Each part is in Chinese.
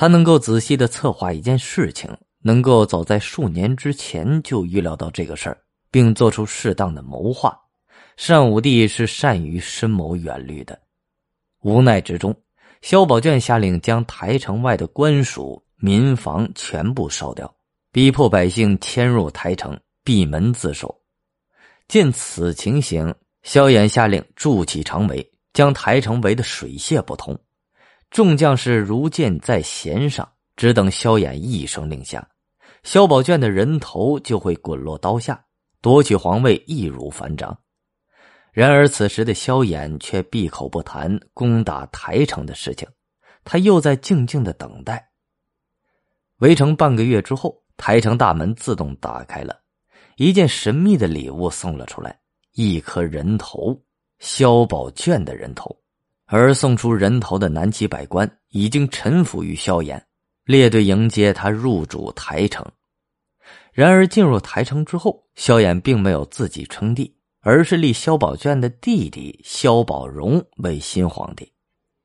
他能够仔细的策划一件事情，能够早在数年之前就预料到这个事儿，并做出适当的谋划。单武帝是善于深谋远虑的。无奈之中，萧宝卷下令将台城外的官署、民房全部烧掉，逼迫百姓迁入台城，闭门自守。见此情形，萧衍下令筑起长围，将台城围得水泄不通。众将士如箭在弦上，只等萧衍一声令下，萧宝卷的人头就会滚落刀下，夺取皇位易如反掌。然而此时的萧衍却闭口不谈攻打台城的事情，他又在静静的等待。围城半个月之后，台城大门自动打开了，一件神秘的礼物送了出来，一颗人头，萧宝卷的人头。而送出人头的南齐百官已经臣服于萧衍，列队迎接他入主台城。然而进入台城之后，萧衍并没有自己称帝，而是立萧宝卷的弟弟萧宝荣为新皇帝，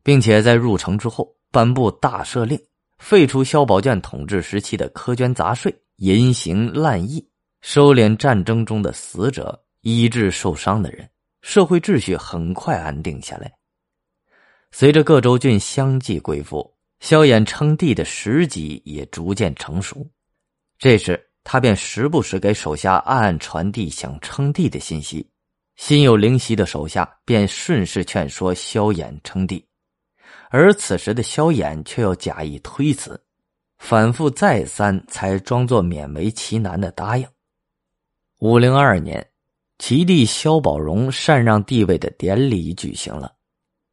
并且在入城之后颁布大赦令，废除萧宝卷统治时期的苛捐杂税、淫刑滥役，收敛战争中的死者，医治受伤的人，社会秩序很快安定下来。随着各州郡相继归附，萧衍称帝的时机也逐渐成熟。这时，他便时不时给手下暗暗传递想称帝的信息。心有灵犀的手下便顺势劝说萧衍称帝，而此时的萧衍却又假意推辞，反复再三，才装作勉为其难的答应。五零二年，齐帝萧宝荣禅让帝位的典礼举行了。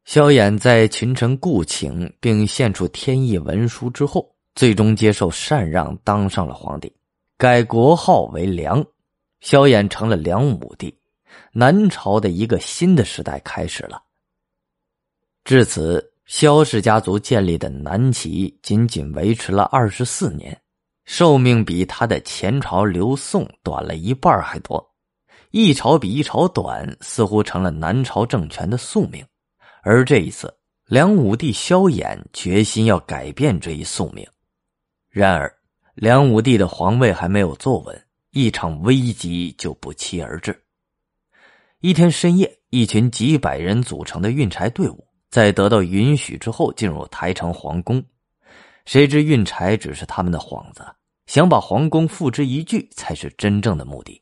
萧衍在群臣顾请并献出天意文书之后，最终接受禅让，当上了皇帝，改国号为梁。萧衍成了梁武帝，南朝的一个新的时代开始了。至此，萧氏家族建立的南齐仅仅维持了二十四年，寿命比他的前朝刘宋短了一半还多。一朝比一朝短，似乎成了南朝政权的宿命。而这一次，梁武帝萧衍决心要改变这一宿命。然而，梁武帝的皇位还没有坐稳，一场危机就不期而至。一天深夜，一群几百人组成的运柴队伍在得到允许之后进入台城皇宫。谁知运柴只是他们的幌子，想把皇宫付之一炬才是真正的目的。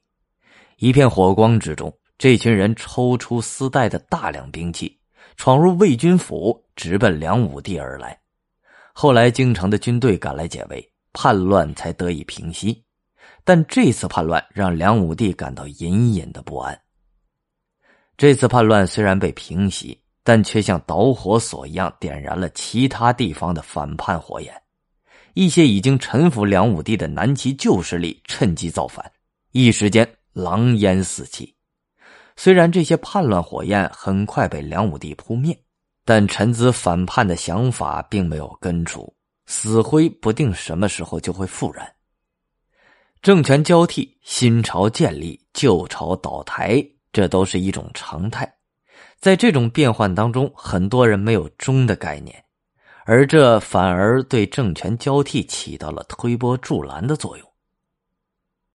一片火光之中，这群人抽出丝带的大量兵器。闯入魏军府，直奔梁武帝而来。后来京城的军队赶来解围，叛乱才得以平息。但这次叛乱让梁武帝感到隐隐的不安。这次叛乱虽然被平息，但却像导火索一样点燃了其他地方的反叛火焰。一些已经臣服梁武帝的南齐旧势力趁机造反，一时间狼烟四起。虽然这些叛乱火焰很快被梁武帝扑灭，但臣子反叛的想法并没有根除，死灰不定什么时候就会复燃。政权交替，新朝建立，旧朝倒台，这都是一种常态。在这种变换当中，很多人没有终的概念，而这反而对政权交替起到了推波助澜的作用。